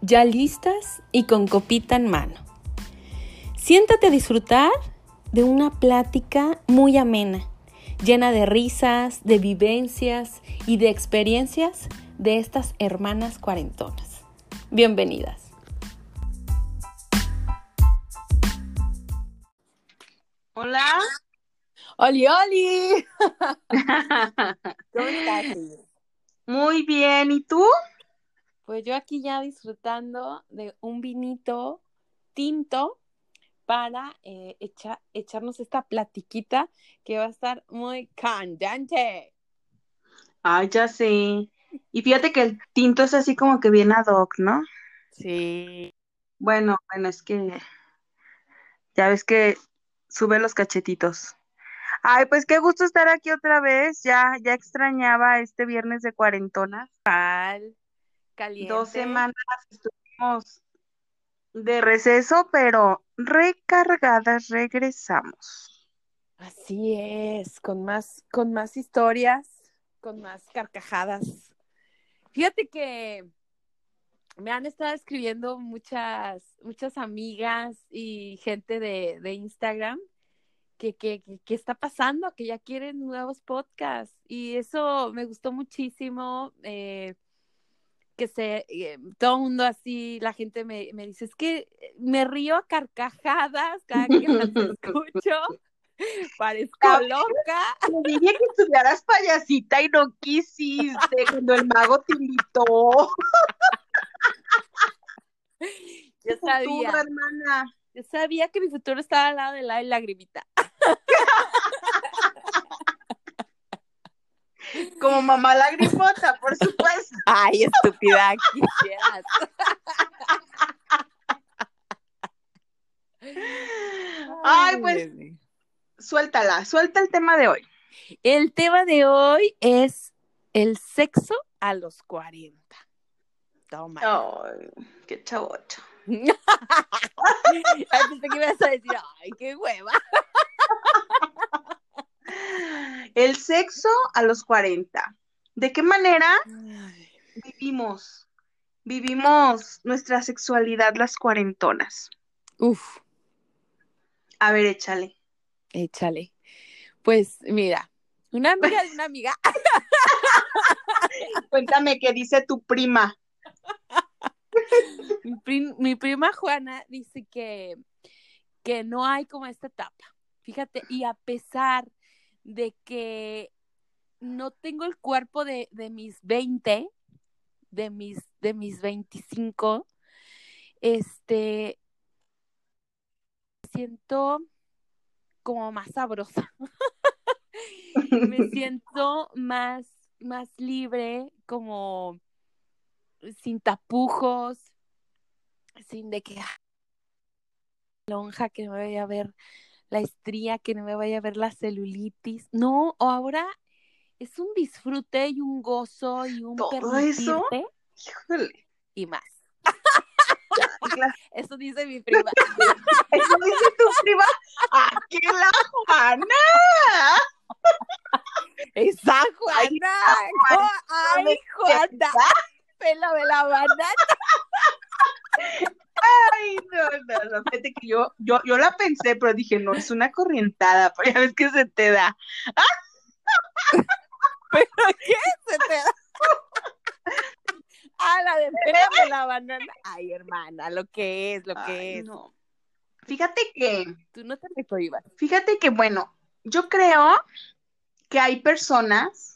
ya listas y con copita en mano. Siéntate a disfrutar de una plática muy amena, llena de risas, de vivencias y de experiencias de estas hermanas cuarentonas. Bienvenidas. Hola. Oli, Oli. ¿Cómo estás? Muy bien, ¿y tú? Pues yo aquí ya disfrutando de un vinito tinto para eh, echarnos esta platiquita que va a estar muy candente. Ay, ya sé. Y fíjate que el tinto es así como que viene ad hoc, ¿no? Sí. Bueno, bueno, es que ya ves que sube los cachetitos. Ay, pues qué gusto estar aquí otra vez. Ya, ya extrañaba este viernes de cuarentona. Caliente. Dos semanas estuvimos de receso, pero recargadas regresamos. Así es, con más, con más historias, con más carcajadas. Fíjate que me han estado escribiendo muchas, muchas amigas y gente de, de Instagram que, que, que, está pasando, que ya quieren nuevos podcasts. Y eso me gustó muchísimo. Eh, que se, eh, todo el mundo así, la gente me, me, dice, es que me río a carcajadas cada que las escucho. Parezco loca. Me dije que estudiaras payasita y no quisiste cuando el mago te invitó. Yo sabía. hermana. Yo sabía que mi futuro estaba al lado de la lagrimita. Como mamá lagrimota, por supuesto. Ay, estúpida, quisieras. Ay, pues, suéltala, suelta el tema de hoy. El tema de hoy es el sexo a los 40. Toma. Ay, qué chavocho. ay, pensé que ibas a decir, ay, qué hueva. El sexo a los 40. ¿De qué manera vivimos? Vivimos nuestra sexualidad las cuarentonas. Uf. A ver, échale. Échale. Pues mira, una amiga de una amiga. Cuéntame qué dice tu prima. Mi, mi, prima Juana dice que, que no hay como esta etapa. Fíjate, y a pesar de que no tengo el cuerpo de, de mis 20, de mis, de mis 25, este, siento como más sabrosa. me siento más, más libre, como sin tapujos, sin de que lonja que me vaya a ver la estría, que no me vaya a ver la celulitis. No, ahora es un disfrute y un gozo y un ¿Todo eso? Híjole. Y más. Eso dice mi prima. Eso dice tu prima. ¡Aquí la Juana! Esa Juana. Ay, Juana. Pela de la banana. Ay, no, no, no, fíjate que yo, yo, yo la pensé, pero dije, no, es una corrientada, pero ya ves que se te da. ¿Pero qué se te da? Ah, la de de la banana. Ay, hermana, lo que es, lo que Ay, es. no. Fíjate que, Tú no te me prohíbas. fíjate que, bueno, yo creo que hay personas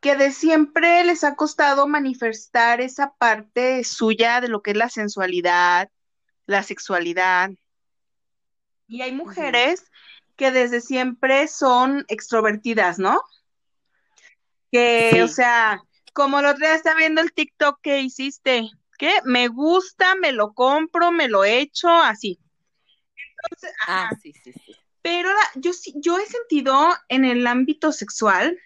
que de siempre les ha costado manifestar esa parte suya de lo que es la sensualidad, la sexualidad. Y hay mujeres que desde siempre son extrovertidas, ¿no? Que, Sí. o sea, como el otro día estaba viendo el TikTok que hiciste, que me gusta, me lo compro, me lo echo, así. Entonces, Ah, ajá. sí, sí, sí. Pero la- yo yo he sentido en el ámbito sexual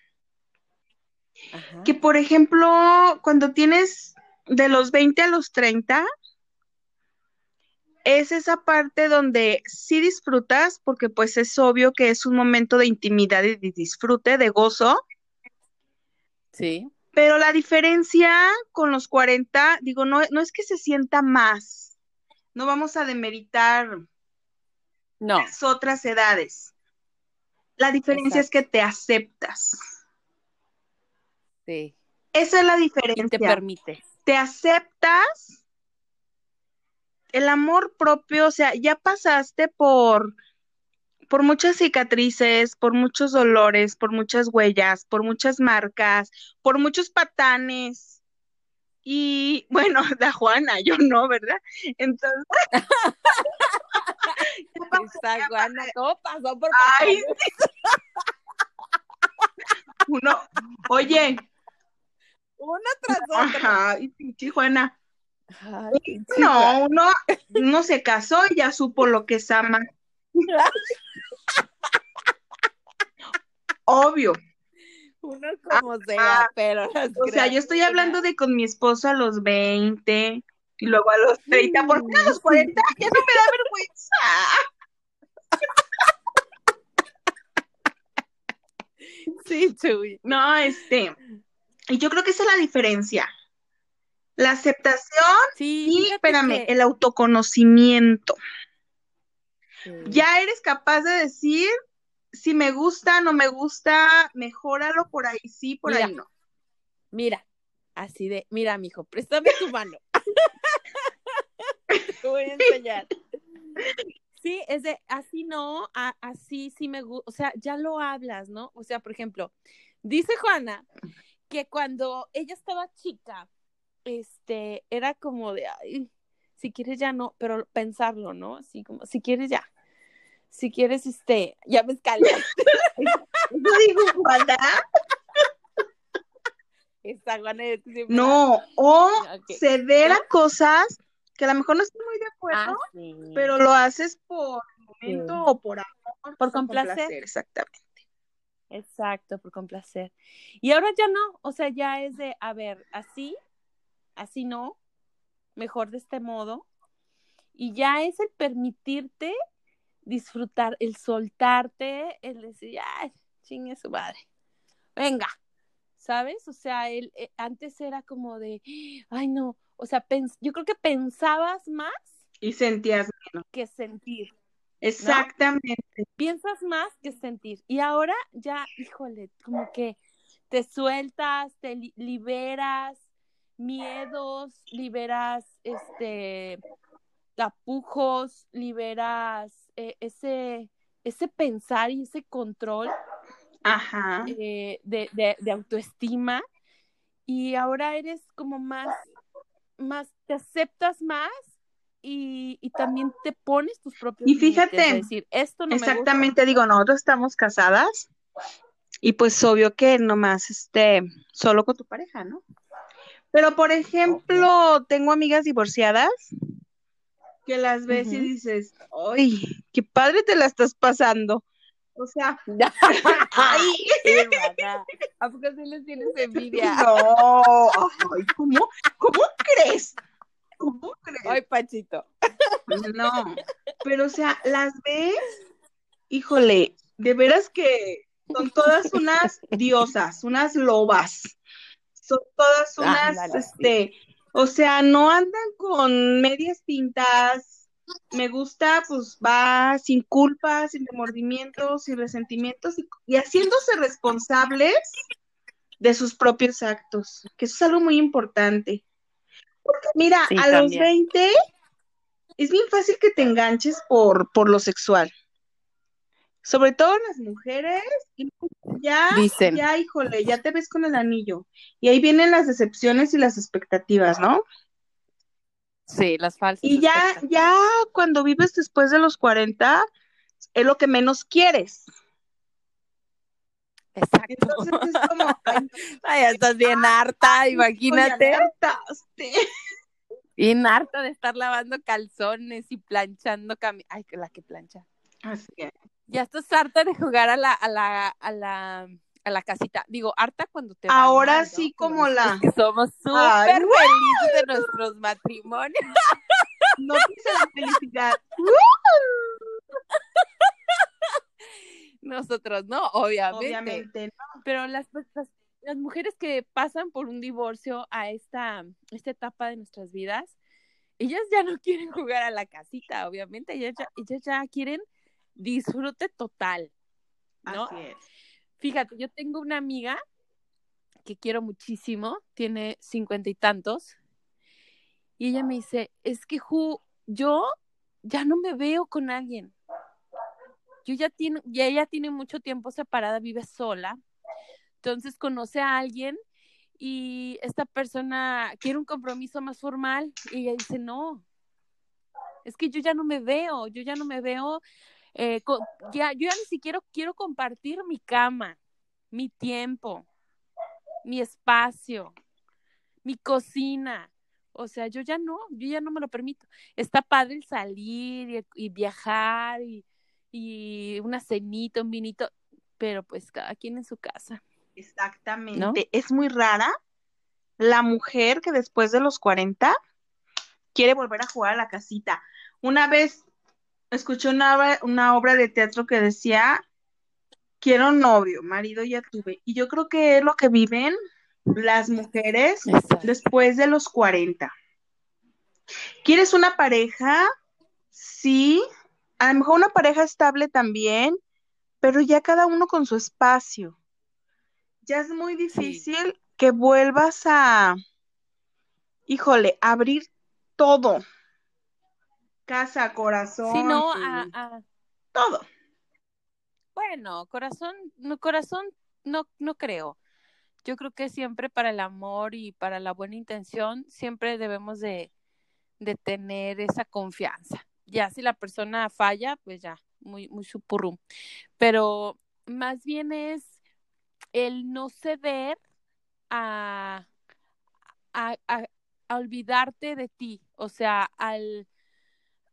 Ajá. que, por ejemplo, cuando tienes de los 20 a los 30, es esa parte donde sí disfrutas, porque pues es obvio que es un momento de intimidad y de disfrute, de gozo, Sí. Pero la diferencia con los 40, digo, no, no es que se sienta más. No vamos a demeritar No, las otras edades. La diferencia es que te aceptas. Sí. Esa es la Y diferencia. te permites. te aceptas el amor propio, o sea, ya pasaste por por muchas cicatrices, por muchos dolores, por muchas huellas, por muchas marcas, por muchos patanes. Y bueno, la Juana, yo no, ¿verdad? Entonces, Esta Juana. ¿cómo pasó por Ay, uno, oye, Una tras otra. ajá, ay, pinche Juana. Ay. No, uno, uno se casó y ya supo lo que es ama. Obvio. Uno como sea, pero las O sea, yo estoy hablando de con mi esposo a los 20 y luego a los 30, ¿por qué a los 40? Ya no me da vergüenza. Sí, Chuy. No, este, y yo creo que esa es la diferencia. La aceptación Sí, y, espérame, que- el autoconocimiento. Sí. Ya eres capaz de decir si me gusta, no me gusta, mejóralo por ahí sí, por Mira. ahí no. Mira, así de, mira, mijo, préstame tu mano. Te voy a enseñar. Sí, es de, así no, a- así sí me gusta, o sea, ya lo hablas, ¿no? O sea, por ejemplo, dice Juana que cuando ella estaba chica, este, era como de, ay, si quieres ya no, pero pensarlo, ¿no? Así como, si quieres ya, si quieres, este, ya me escalé. Eso dijo Juana. Esta Juana yo siempre- No, o Ok. ceder a cosas que a lo mejor no estoy muy de acuerdo, Ah, sí. pero lo haces por momento Sí. o por amor. Por complacer. exactamente. Exacto, por complacer. Y ahora ya no, o sea, ya es de, a ver, así, así no, mejor de este modo. Y ya es el permitirte disfrutar, el soltarte, el decir, ay, chingue su madre, venga, ¿sabes? O sea, el, eh, antes era como de, ay, no, o sea, yo creo que pensabas más Y sentías, que sentir. Exactamente. piensas más que sentir. Y ahora ya, híjole, como que te sueltas, te li- liberas miedos, liberas este tapujos, liberas eh, ese, ese pensar y ese control Ajá. eh, de, de- de autoestima. Y ahora eres como más, más, te aceptas más y, y también te pones tus propios Y fíjate, límites, de decir, esto no me gusta. Exactamente, digo, nosotros estamos casadas y pues obvio que nomás este, solo con tu pareja, ¿no? Pero por ejemplo, tengo amigas divorciadas que las ves y dices, ¡ay, qué padre te la estás pasando! O sea, Ay, ¿a poco sí les tienes envidia? no, ay, ¿cómo, cómo crees? ¿Cómo crees? Ay, Pachito. No, pero o sea, las ves, híjole, de veras que son todas unas diosas, unas lobas, son todas unas, Ándale, sí. este, o sea, no andan con medias tintas, me gusta, pues va sin culpas, sin remordimientos, sin resentimientos y, y haciéndose responsables de sus propios actos, que eso es algo muy importante. Porque mira, Sí, a los también. 20 es bien fácil que te enganches por, por lo sexual. Sobre todo las mujeres, y ya, Dicen. ya, híjole, ya te ves con el anillo. Y ahí vienen las decepciones y las expectativas, ¿no? Sí, las falsas. Y ya, ya cuando vives después de los 40, es lo que menos quieres. Exacto. Entonces es como, ay, Ay, ya estás bien harta, imagínate. oye, hartaste. Bien harta de estar lavando calzones y planchando cami... Ay, que la que plancha. Así es. Ya estás harta de jugar a la, a la, a la, a la casita. Digo, harta cuando te Ahora mal, ¿no? sí como la- que somos Ay, súper felices de nuestros matrimonios. No quise la felicidad. Nosotros no, obviamente. Obviamente, ¿no? Pero las, las, las mujeres que pasan por un divorcio a esta, esta etapa de nuestras vidas, ellas ya no quieren jugar a la casita, obviamente, ellas ya, ellas ya quieren disfrute total, ¿no? Así es. Fíjate, yo tengo una amiga que quiero muchísimo, tiene cincuenta y tantos, y ella me dice, es que Ju, yo ya no me veo con alguien. Yo ya tiene, ya ella tiene mucho tiempo separada, vive sola. Entonces conoce a alguien y esta persona quiere un compromiso más formal y ella dice, no, es que yo ya no me veo, yo ya no me veo, eh, ya, yo ya ni siquiera quiero compartir mi cama, mi tiempo, mi espacio, mi cocina. O sea, yo ya no, yo ya no me lo permito. Está padre el salir y, viajar y, y una cenita, un vinito, pero pues cada quien en su casa. Exactamente. Es muy rara la mujer que después de los 40 quiere volver a jugar a la casita. Una vez escuché una obra, una obra de teatro que decía, quiero novio, marido ya tuve. Y yo creo que es lo que viven las mujeres después de los 40. ¿Quieres una pareja? Sí. A lo mejor una pareja estable también, pero ya cada uno con su espacio ya es muy difícil que vuelvas a, híjole, abrir todo. Casa, corazón. Sí, no, a, todo. Bueno, corazón, no, corazón, no, no creo. Yo creo que siempre para el amor y para la buena intención, siempre debemos de, de tener esa confianza. Ya si la persona falla, pues ya, muy, muy supurrum. Pero más bien es el no ceder a, a, olvidarte de ti, o sea, al,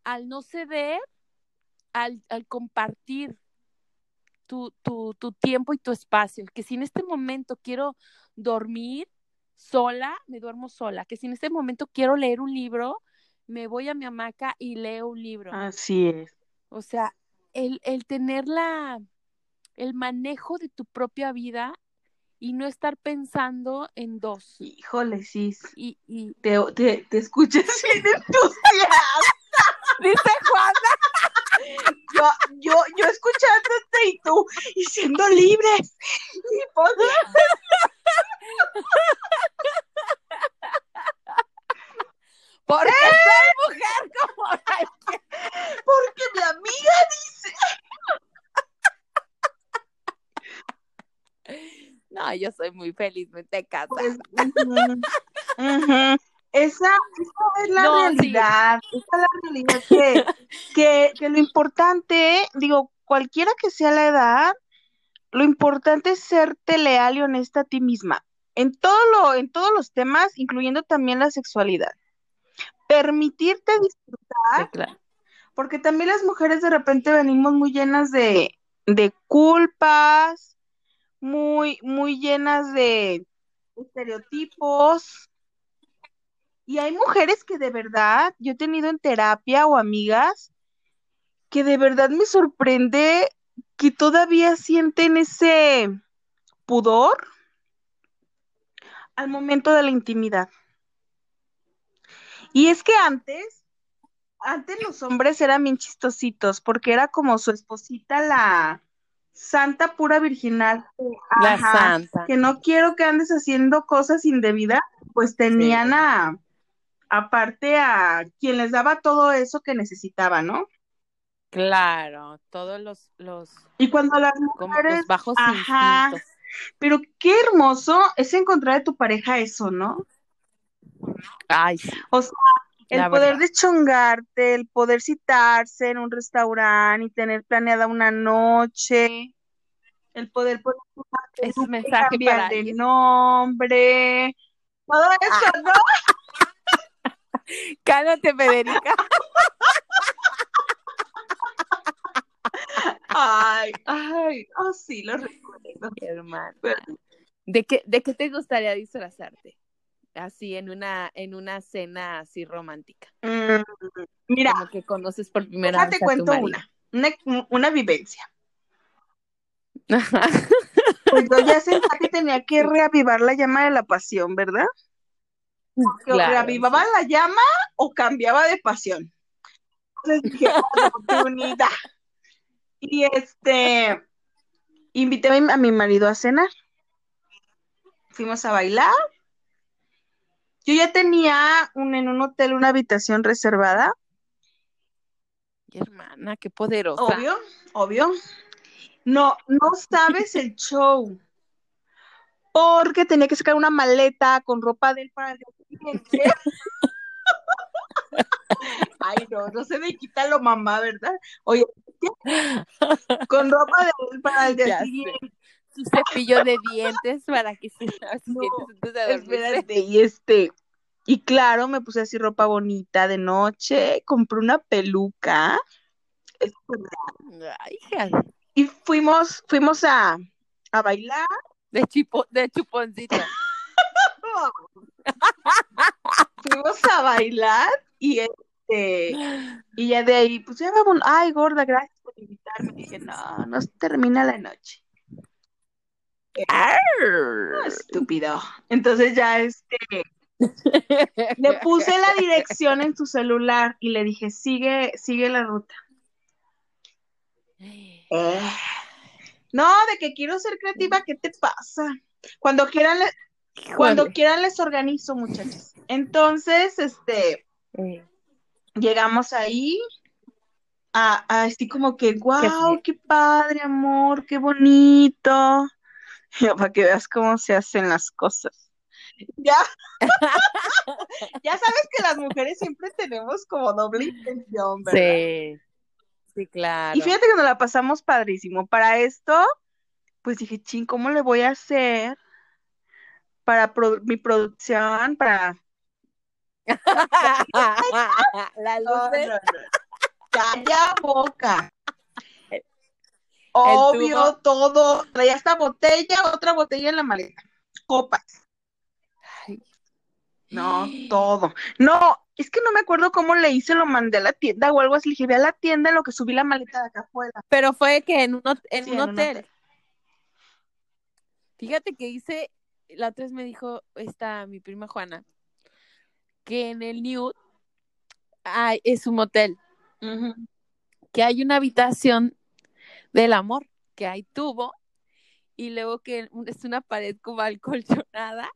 al no ceder, al, al compartir tu, tu, tu, tiempo y tu espacio, que si en este momento quiero dormir sola, me duermo sola, que si en este momento quiero leer un libro, me voy a mi hamaca y leo un libro. Así es. O sea, el, el tener la, el manejo de tu propia vida y no estar pensando en dos. Híjole, sí. Y, y... Te, te, te escuchas bien entusiasta. Dice Juana. Yo, yo, yo escuchándote y tú, y siendo libres. Y Porque soy mujer como Porque mi amiga dice. No, yo soy muy felizmente casada. Pues, esa, es la realidad, esa es la realidad que, que, lo importante, digo, cualquiera que sea la edad, lo importante es serte leal y honesta a ti misma, en todo lo, en todos los temas, incluyendo también la sexualidad. Permitirte disfrutar, porque también las mujeres de repente venimos muy llenas de, de culpas, muy, muy llenas de estereotipos. Y hay mujeres que de verdad, yo he tenido en terapia o amigas, que de verdad me sorprende que todavía sienten ese pudor al momento de la intimidad. Y es que antes, antes los hombres eran bien chistositos, porque era como su esposita la, santa pura virginal. La santa. Que no quiero que andes haciendo cosas indebidas, pues tenían a, aparte a quien les daba todo eso que necesitaba, ¿no? Claro, todos los, los y cuando las mujeres, los bajos ajá, pero qué hermoso es encontrar de tu pareja eso, ¿no? Ay, o sea, el poder de chongarte, el poder citarse en un restaurante y tener planeada una noche, el poder poner es un mensaje para de nombre, todo eso, ¿no? Cállate, Federica. Ay, ay, oh sí, lo recuerdo. Hermano. ¿De qué, ¿De qué te gustaría disfrazarte? Así en una, en una cena así romántica. Mm, mira. Como que conoces por primera vez. te cuento una, una, una vivencia. pues yo ya sentía que tenía que reavivar la llama de la pasión, ¿verdad? Porque o Claro, reavivaba la llama o cambiaba de pasión. Entonces dije, "Oh, oportunidad. Y este, invité a mi, a mi marido a cenar. Fuimos a bailar. Yo ya tenía un, en un hotel una habitación reservada. Hermana, qué poderosa. obvio, obvio. No, no sabes el show. Porque tenía que sacar una maleta con ropa de él para el día siguiente. Ay, no, no se me quita lo mamá, ¿verdad? Oye, con ropa de él para el día siguiente. Su cepillo de dientes para que se dientes antes de. Espérate, y este, y claro, me puse así ropa bonita de noche, compré una peluca. Ay, hija, Y fuimos, fuimos a, a bailar. de, chipo, de chuponcito. Fuimos a bailar y este, y ya de ahí, pues ya vamos, ay, gorda, gracias por invitarme. Dije, no, no se termina la noche. Estúpido. Entonces ya este, le puse la dirección en su celular y le dije, sigue, sigue la ruta. Eh. No, de que quiero ser creativa, ¿qué te pasa? Cuando quieran, le- cuando quieran les organizo, muchachos. Entonces, este, Eh, llegamos ahí, a, a así como que, wow, qué padre, amor, qué bonito. Ya, para que veas cómo se hacen las cosas. Ya, ya sabes que las mujeres siempre tenemos como doble intención, ¿verdad? Sí, sí, claro. Y fíjate que nos la pasamos padrísimo. Para esto, pues dije, ching, ¿cómo le voy a hacer para pro- mi producción? Para. No, no, no. Calla boca. Obvio, todo. Traía esta botella, otra botella en la maleta. Copas. Ay. No, todo. No, es que no me acuerdo cómo le hice, lo mandé a la tienda o algo así. Le dije, ve a la tienda en lo que subí la maleta de acá afuera. Pero fue que en un, en Sí, un en un hotel. hotel. Fíjate que hice, la otra vez me dijo esta mi prima Juana, que en el New hay, es un motel, Ujú. que hay una habitación del amor, que hay tubo, y luego que es una pared como acolchonada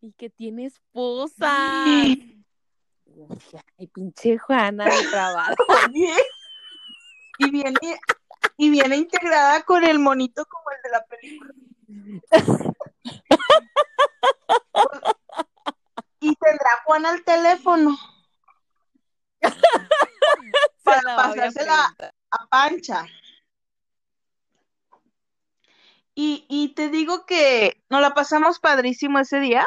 y que tiene esposa. Y dije, Ay, pinche Juana de trabajo. Y viene, y viene integrada con el monito como el de la película. Y tendrá Juan al teléfono para a pasársela a Pancha. Y, y te digo que nos la pasamos padrísimo ese día.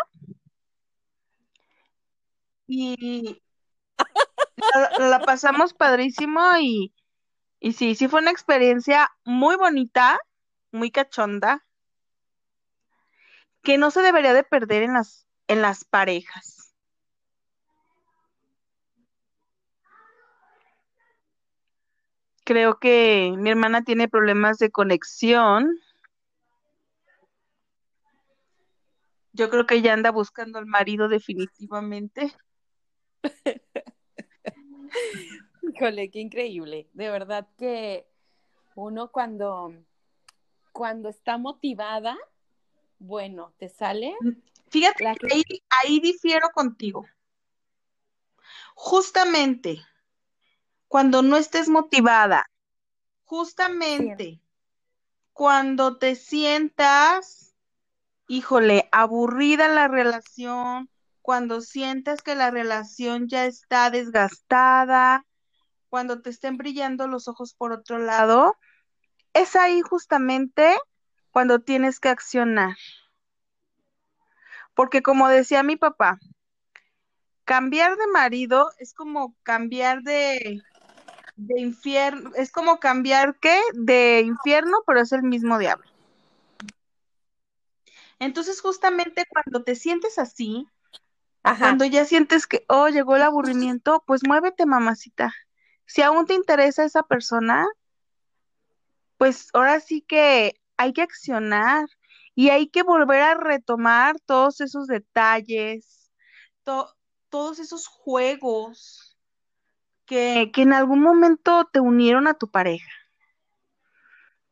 Y la, la pasamos padrísimo y, y sí, sí fue una experiencia muy bonita, muy cachonda, que no se debería de perder en las, en las parejas. Creo que mi hermana tiene problemas de conexión. Yo creo que ella anda buscando al marido definitivamente. Híjole, qué increíble. De verdad que uno cuando, cuando está motivada, bueno, te sale Fíjate la que que ahí, ahí difiero contigo. Justamente cuando no estés motivada, justamente cuando te sientas, híjole, aburrida la relación, cuando sientas que la relación ya está desgastada, cuando te estén brillando los ojos por otro lado, es ahí justamente cuando tienes que accionar. Porque como decía mi papá, cambiar de marido es como cambiar de, de infierno, es como cambiar ¿qué? De infierno, pero es el mismo diablo. Entonces, justamente cuando te sientes así, Ajá. cuando ya sientes que, oh, llegó el aburrimiento, pues muévete, mamacita. Si aún te interesa esa persona, pues ahora sí que hay que accionar. Y hay que volver a retomar todos esos detalles, todos esos juegos que, que en algún momento te unieron a tu pareja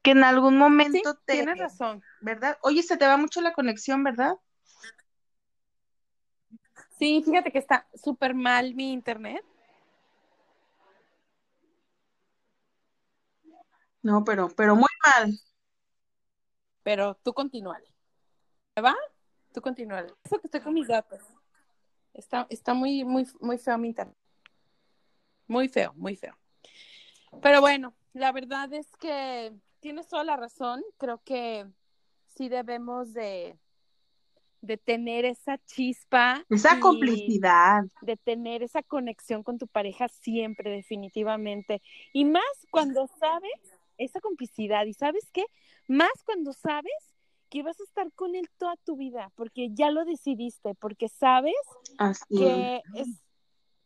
que en algún momento te... Tienes razón. ¿Verdad? Oye, se te va mucho la conexión, ¿verdad? Sí, fíjate que está súper mal mi internet. No, pero, pero muy mal. Pero tú continúa. ¿Me va? Tú continúa. Eso que estoy con mis datos. Está, está muy, muy, muy feo mi internet. Muy feo, muy feo. Pero bueno, la verdad es que tienes toda la razón. Creo que sí debemos de, de tener esa chispa. Esa complicidad. De tener esa conexión con tu pareja siempre, definitivamente. Y más cuando sabes esa complicidad. ¿Y sabes qué? Más cuando sabes que vas a estar con él toda tu vida, porque ya lo decidiste, porque sabes que es,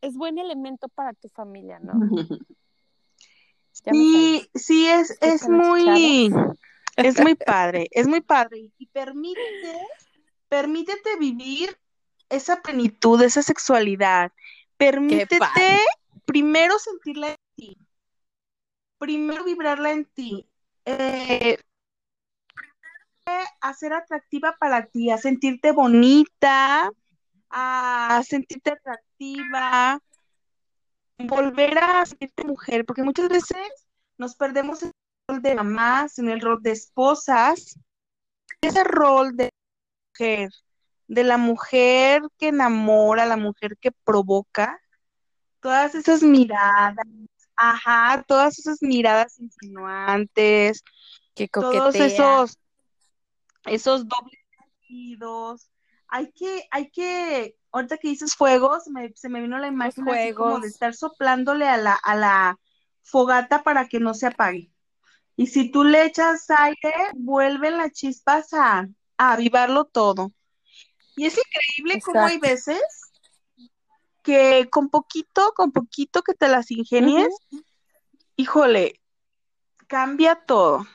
es buen elemento para tu familia, ¿no? Sí, sí, es, es muy, es muy padre, es muy padre. Y permítete, permítete vivir esa plenitud, esa sexualidad. Permítete primero sentirla en ti, primero vibrarla en ti, eh, a ser atractiva para ti, a sentirte bonita, a sentirte atractiva, volver a sentirte mujer, porque muchas veces nos perdemos en el rol de mamás, en el rol de esposas, ese rol de mujer, de la mujer que enamora, la mujer que provoca, todas esas miradas, ajá, todas esas miradas insinuantes, que todos esos, esos dobles sentidos, hay que, hay que ahorita que dices fuegos, se me vino la imagen así como de estar soplándole a la, a la fogata para que no se apague. Y si tú le echas aire, vuelven las chispas a, avivarlo todo. Y es increíble cómo hay veces que con poquito, con poquito que te las ingenies, híjole, cambia todo.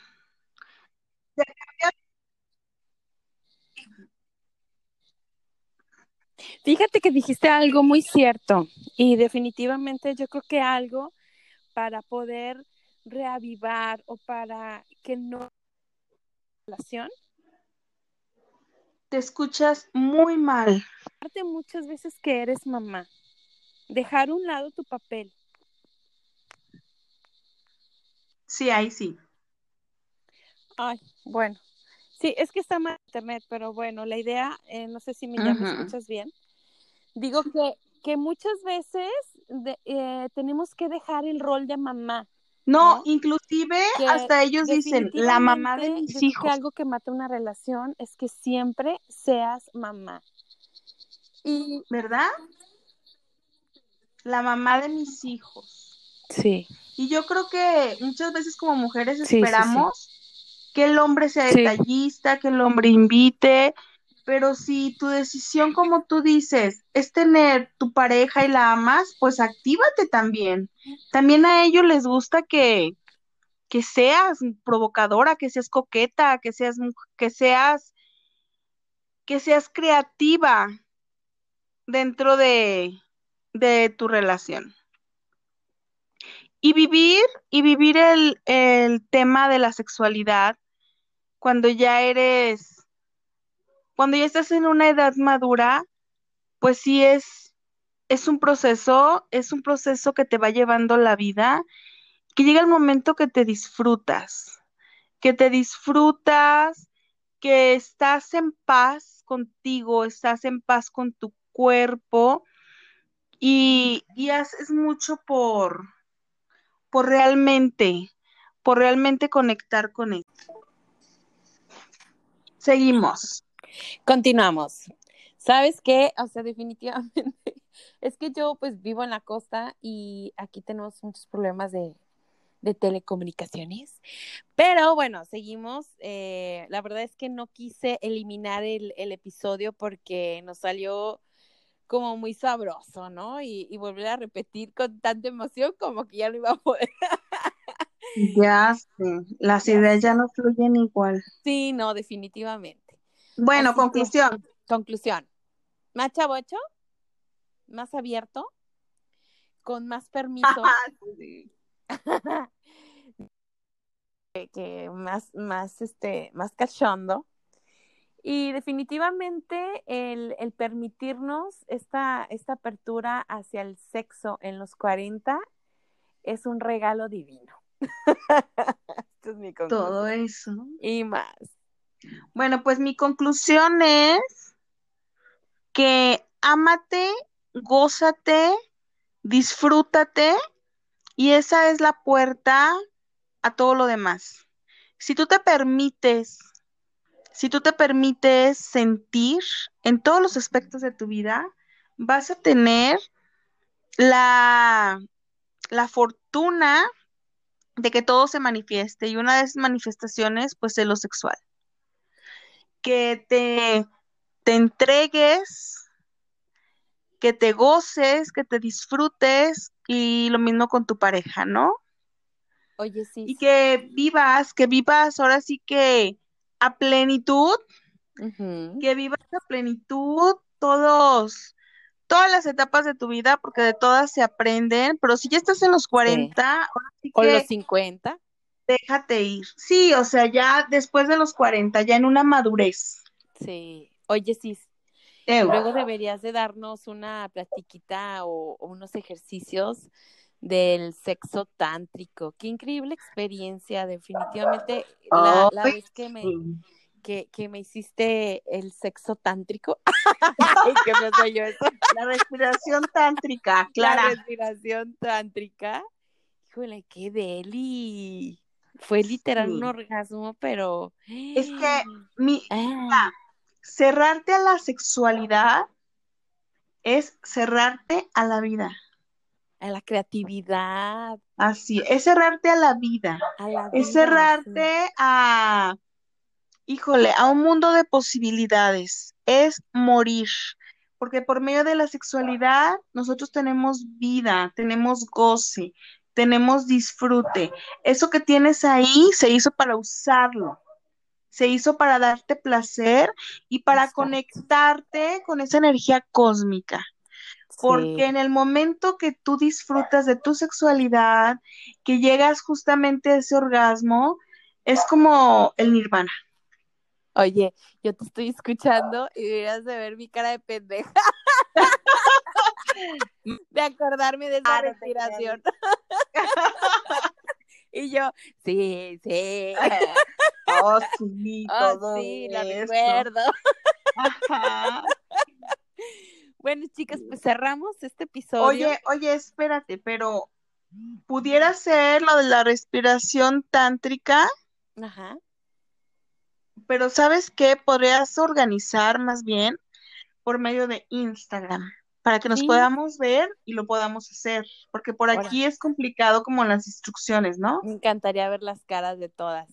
Fíjate que dijiste algo muy cierto y definitivamente yo creo que algo para poder reavivar o para que no relación te escuchas muy mal. Aparte muchas veces que eres mamá, dejar un lado tu papel. Sí, ahí sí. Ay, bueno, Sí, es que está mal internet, pero bueno, la idea, eh, no sé si me, ya me escuchas bien. Digo que, que muchas veces eh, tenemos que dejar el rol de mamá. No, inclusive hasta ellos dicen, la mamá de mis hijos. Que algo que mata una relación es que siempre seas mamá. Y, ¿verdad? La mamá de mis hijos. Sí. Y yo creo que muchas veces como mujeres esperamos que el hombre sea detallista, que el hombre invite, pero si tu decisión, como tú dices, es tener tu pareja y la amas, pues actívate también. También a ellos les gusta que, que seas provocadora, que seas coqueta, que seas, que seas, que seas creativa dentro de, de tu relación. Y vivir, y vivir el, el tema de la sexualidad cuando ya eres, cuando ya estás en una edad madura, pues sí es, es un proceso, es un proceso que te va llevando la vida, que llega el momento que te disfrutas, que te disfrutas, que estás en paz contigo, estás en paz con tu cuerpo y, y haces mucho por, por realmente, por realmente conectar con él. Seguimos. Continuamos. ¿Sabes qué? O sea, definitivamente, es que yo pues vivo en la costa y aquí tenemos muchos problemas de, telecomunicaciones. Pero bueno, seguimos. Eh, la verdad es que no quise eliminar el, episodio porque nos salió como muy sabroso, ¿no? Y, y volver a repetir con tanta emoción como que ya no iba a poder. Ya sé, las ideas ya no fluyen igual. Sí, no, definitivamente. Bueno, Así que- conclusión. Conclusión. Más chavocho, más abierto, con más permiso, que, que más, más, este, más cachondo. Y definitivamente el, el permitirnos esta, esta apertura hacia el sexo en los 40 es un regalo divino. Esta es mi. Todo eso. Y más. Bueno, pues mi conclusión es que ámate, gózate, disfrútate y esa es la puerta a todo lo demás. Si tú te permites, si tú te permites sentir en todos los aspectos de tu vida, vas a tener la, la fortuna de que todo se manifieste y una de esas manifestaciones, pues, es lo sexual. Que te, te entregues, que te goces, que te disfrutes y lo mismo con tu pareja, ¿no? Oye, sí. Y que vivas, que vivas ahora sí que a plenitud, que vivas a plenitud todos, todas las etapas de tu vida, porque de todas se aprenden, pero si ya estás en los 40, ahora sí O que los 50. Déjate ir. Sí, o sea, ya después de los 40, ya en una madurez. Sí. Oye, sí. Luego deberías de darnos una platiquita o, o unos ejercicios del sexo tántrico. Qué increíble experiencia, definitivamente. La, la vez que me, que, que me hiciste el sexo tántrico. ¿Qué me soy yo eso? La respiración tántrica, La Clara. respiración tántrica. Híjole, qué deli. Fue literal un orgasmo, pero. Es que mi, Ah, cerrarte a la sexualidad es cerrarte a la vida. a la creatividad, Así, es cerrarte a la vida. a la Es vida, cerrarte a, híjole, a un mundo de posibilidades. Es morir. Porque por medio de la sexualidad nosotros tenemos vida, tenemos goce, tenemos disfrute. Eso que tienes ahí se hizo para usarlo. Se hizo para darte placer y para Exacto. conectarte con esa energía cósmica. Sí. Porque en el momento que tú disfrutas de tu sexualidad, que llegas justamente a ese orgasmo, es como el nirvana. Oye, yo te estoy escuchando y deberías de ver mi cara de pendeja. de acordarme de esa Ah, respiración. y yo, sí, sí. Oh, sí, Oh, todo sí, lo esto. recuerdo. Ajá. Bueno, chicas, pues cerramos este episodio. Oye, oye, espérate, pero ¿pudiera ser lo de la respiración tántrica? Ajá. Pero ¿sabes qué? Podrías organizar más bien por medio de Instagram para que nos Sí. podamos ver y lo podamos hacer, porque por aquí es complicado como las instrucciones, ¿no? Me encantaría ver las caras de todas.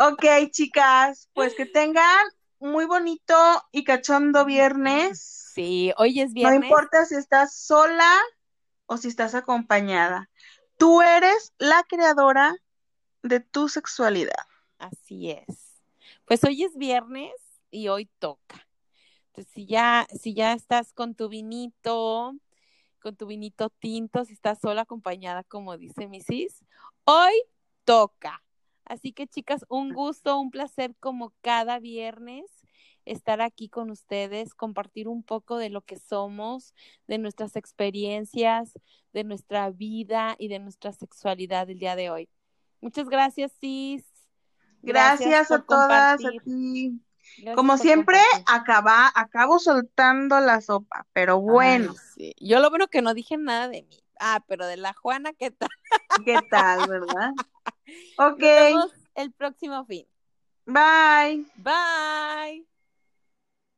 Ok, chicas, pues que tengan muy bonito y cachondo viernes. Sí, hoy es No viernes. importa si estás sola o si estás acompañada. Tú eres la creadora de tu sexualidad. Así es. Pues hoy es viernes y hoy toca. Entonces, si ya, si ya estás con tu vinito, con tu vinito tinto, si estás sola acompañada, como dice Mrs., hoy toca. Así que, chicas, un gusto, un placer como cada viernes estar aquí con ustedes, compartir un poco de lo que somos, de nuestras experiencias, de nuestra vida y de nuestra sexualidad el día de hoy. Muchas gracias, Cis. Gracias, a por todas, a ti. Gracias Como siempre, acaba, acabo soltando la sopa, pero bueno, Ay, sí. Yo lo bueno que no dije nada de mí. Ah, pero de la Juana, ¿qué tal? ¿qué tal, verdad? Ok, Nos vemos el próximo fin. bye. Bye.